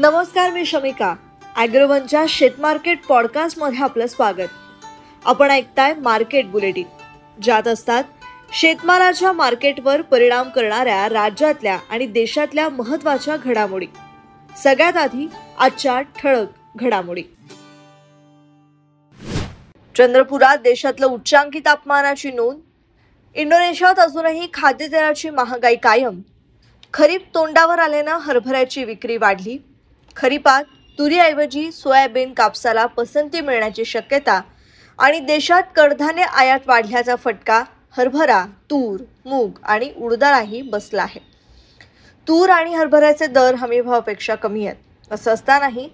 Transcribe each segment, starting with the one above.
नमस्कार मी शमिका. ॲग्रोवनच्या शेतमार्केट पॉडकास्टमध्ये आपलं स्वागत. आपण ऐकताय मार्केट बुलेटिन. ज्यात असतात शेतमालाच्या मार्केटवर परिणाम करणाऱ्या राज्यातल्या आणि देशातल्या महत्त्वाच्या घडामोडी. सगळ्यात आधी आजच्या ठळक घडामोडी. चंद्रपुरात देशातलं उच्चांकी तापमानाची नोंद. इंडोनेशियात अजूनही खाद्यतेलाची महागाई कायम. खरीप तोंडावर आल्यानं हरभऱ्याची विक्री वाढली. खरीपात तुरीऐवजी सोयाबीन कापसाला पसंती मिळण्याची शक्यता आणि देशात कडधान्य आयात वाढल्याचा फटका हरभरा तूर मूग आणि उडदालाही बसला आहे. तूर आणि हरभऱ्याचे दर हमीभावापेक्षा कमी आहेत. असं असतानाही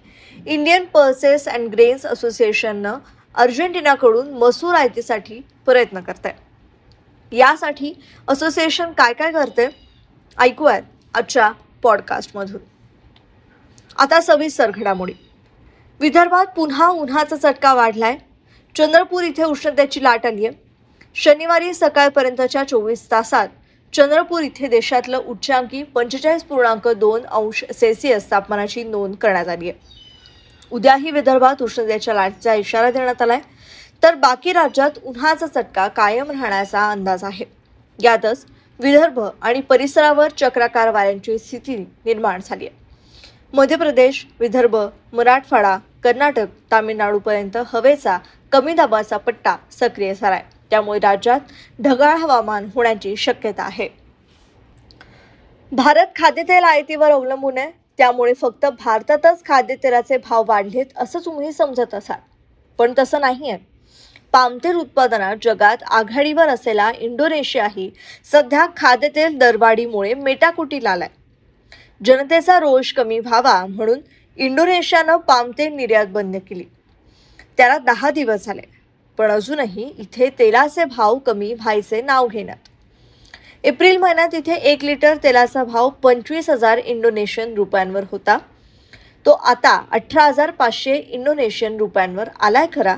इंडियन पल्सेस अँड ग्रेन्स असोसिएशननं अर्जेंटिनाकडून मसूर आयतीसाठी प्रयत्न करत आहे यासाठी असोसिएशन काय काय करते ऐकूयात आजच्या पॉडकास्टमधून. आता सविस्तर घडामोडी विदर्भात पुन्हा उन्हाचा चटका वाढलाय. चंद्रपूर इथे उष्णतेची लाट आली आहे शनिवारी सकाळपर्यंतच्या चोवीस तासात चंद्रपूर इथे देशातलं उच्चांकी पंचेचाळीस पूर्णांक दोन अंश सेल्सिअस तापमानाची नोंद करण्यात आली आहे उद्याही विदर्भात उष्णतेच्या लाटचा इशारा देण्यात आलाय. तर बाकी राज्यात उन्हाचा चटका कायम राहण्याचा अंदाज आहे. यातच विदर्भ आणि परिसरावर चक्राकार वाऱ्यांची स्थिती निर्माण झाली आहे मध्य प्रदेश विदर्भ मराठवाडा कर्नाटक तामिळनाडूपर्यंत हवेचा कमी दाबाचा पट्टा सक्रिय झालाय. त्यामुळे राज्यात ढगाळ हवामान होण्याची शक्यता आहे. भारत खाद्यतेल आयातीवर अवलंबून आहे. त्यामुळे फक्त भारतातच खाद्यतेलाचे भाव वाढलेत असं तुम्ही समजत असाल. पण तसं नाही आहे पामतेल उत्पादनात जगात आघाडीवर असलेला इंडोनेशियाही सध्या खाद्यतेल दरवाढीमुळे मेटाकुटीला आलाय. जनतेचा रोष कमी व्हावा म्हणून इंडोनेशियानं पामतेल निर्यात बंद केली. त्याला दहा दिवस झाले पण अजूनही इथे तेलाचे भाव कमी व्हायचे नाव घेण्यात. एप्रिल महिन्यात इथे एक लिटर तेलाचा भाव पंचवीस हजार इंडोनेशियन रुपयांवर होता. तो आता अठरा हजार पाचशे इंडोनेशियन रुपयांवर आलाय खरा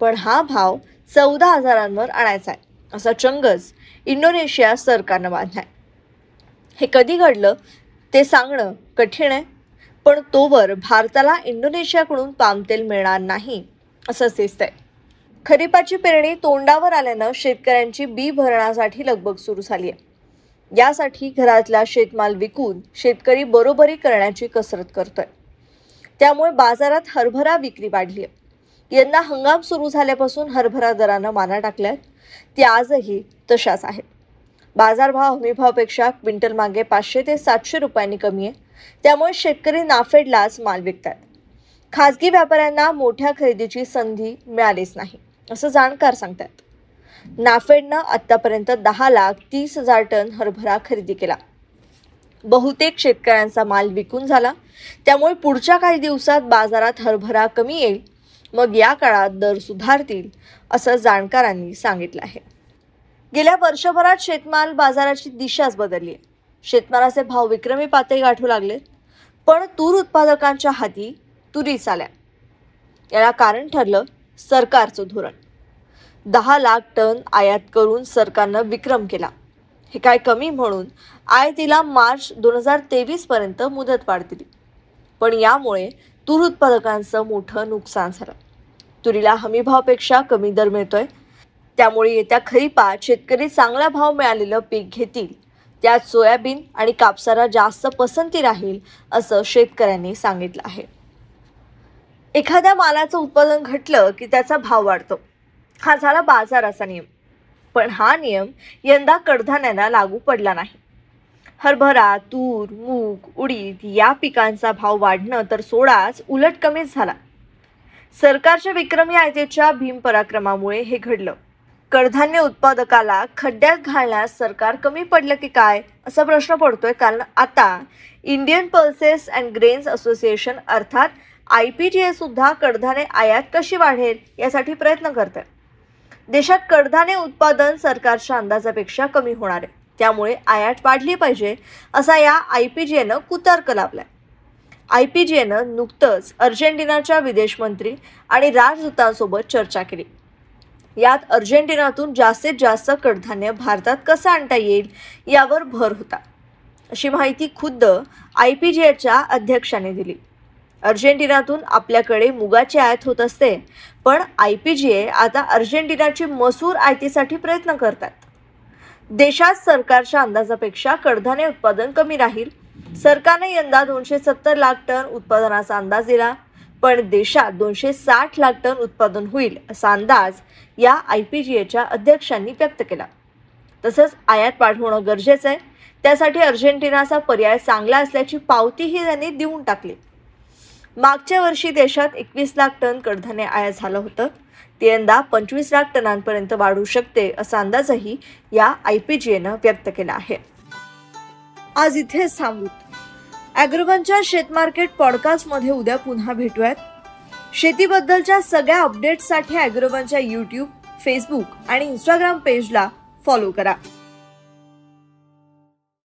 पण हा भाव चौदा हजारांवर आणायचा आहे असा चंगच इंडोनेशिया सरकारनं बांधलाय हे कधी घडलं ते सांगणं कठीण आहे. पण तोवर भारताला इंडोनेशियाकडून पामतेल मिळणार नाही असंच दिसतंय खरीपाची पेरणी तोंडावर आल्यानं शेतकऱ्यांची बी भरण्यासाठी लगबग सुरू झाली आहे यासाठी घरातला शेतमाल विकून शेतकरी बरोबरी करण्याची कसरत करतोय. त्यामुळे बाजारात हरभरा विक्री वाढली आहे यंदा हंगाम सुरू झाल्यापासून हरभरा दरानं माना टाकल्यात. ते आजही तशाच आहेत. बाजारभाव हमीभावपेक्षा क्विंटल मागे पाचशे ते सातशे रुपयांनी कमी आहे. त्यामुळे शेतकरी नाफेडलाच माल विकतात. खाजगी व्यापाऱ्यांना मोठ्या खरेदीची संधी मिळालीच नाही असं जाणकार सांगतात. नाफेडनं आत्तापर्यंत दहा लाख तीस हजार टन हरभरा खरेदी केला. बहुतेक शेतकऱ्यांचा माल विकून झाला. त्यामुळे पुढच्या काही दिवसात बाजारात हरभरा कमी येईल मग या काळात दर सुधारतील असं जाणकारांनी सांगितलं आहे. गेल्या वर्षभरात शेतमाल बाजाराची दिशाच बदलली. आहे शेतमालाचे भाव विक्रमी पातळी गाठू लागले. पण तूर उत्पादकांच्या हाती तुरीच आल्या. याला कारण ठरलं सरकारचं धोरण. दहा लाख टन आयात करून सरकारनं विक्रम केला. हे काय कमी म्हणून आयातीला मार्च दोन हजार तेवीसपर्यंत मुदत वाढ दिली. पण यामुळे तूर उत्पादकांचं मोठं नुकसान झालं. तुरीला हमीभावापेक्षा कमी दर मिळतोय त्यामुळे येत्या खरीपात शेतकरी चांगला भाव मिळालेलं पीक घेतील. त्यात सोयाबीन आणि कापसाला जास्त पसंती राहील असं शेतकऱ्यांनी सांगितलं आहे. एखाद्या मालाचं उत्पादन घटलं की त्याचा भाव वाढतो. हा झाला बाजाराचा नियम. पण हा नियम यंदा कडधान्यांना लागू पडला नाही. हरभरा तूर मूग उडीद या पिकांचा भाव वाढणं तर सोडाच उलट कमीच झाला. सरकारच्या विक्रमी आयतेच्या भीम पराक्रमामुळे हे घडलं. कडधान्य उत्पादकाला खड्ड्यात घालण्यास सरकार कमी पडलं की काय असा प्रश्न पडतोय. कारण आता Indian pulses and grains association अर्थात आय पी जी ए सुद्धा कडधान्य आयात कशी वाढेल यासाठी प्रयत्न करत आहे देशात कडधान्य उत्पादन सरकारच्या अंदाजापेक्षा कमी होणार आहे. त्यामुळे आयात वाढली पाहिजे असा या आय पी जी एनं कुतर्क लावलाय आय पी जी एनं नुकतंच अर्जेंटिनाच्या विदेश मंत्री आणि राजदूतांसोबत चर्चा केली. यात अर्जेंटिनातून जास्तीत जास्त कडधान्य भारतात कसं आणता येईल यावर भर होता. अशी माहिती खुद्द आय पी जी एच्या अध्यक्षाने दिली. अर्जेंटिनातून आपल्याकडे मुगाची आयात होत असते पण आय पी जी ए आता अर्जेंटिनाची मसूर आयतीसाठी प्रयत्न करतात. देशात सरकारच्या अंदाजापेक्षा कडधान्य उत्पादन कमी राहील. सरकारने यंदा दोनशे सत्तर लाख टन उत्पादनाचा अंदाज दिला. पण देशात दोनशे साठ लाख टन उत्पादन होईल असा अंदाज या आय पी जी एच्या अध्यक्षांनी व्यक्त केला. तसंच आयात वाढवणं गरजेचं आहे. त्यासाठी अर्जेंटिनाचा पर्याय चांगला असल्याची पावतीही त्यांनी देऊन टाकली. मागच्या वर्षी देशात एकवीस लाख टन कडधान्य आयात झालं होतं. ते यंदा पंचवीस लाख टनांपर्यंत वाढू शकते असा अंदाजही या आय पी जी एनं व्यक्त केला आहे. आज इथेच थांबूत ॲग्रोगनच्या शेतमार्केट पॉडकास्टमध्ये उद्या पुन्हा भेटूयात. शेतीबद्दलच्या सगळ्या अपडेट्ससाठी ॲग्रोगनच्या यूट्यूब फेसबुक आणि इंस्टाग्राम पेजला फॉलो करा.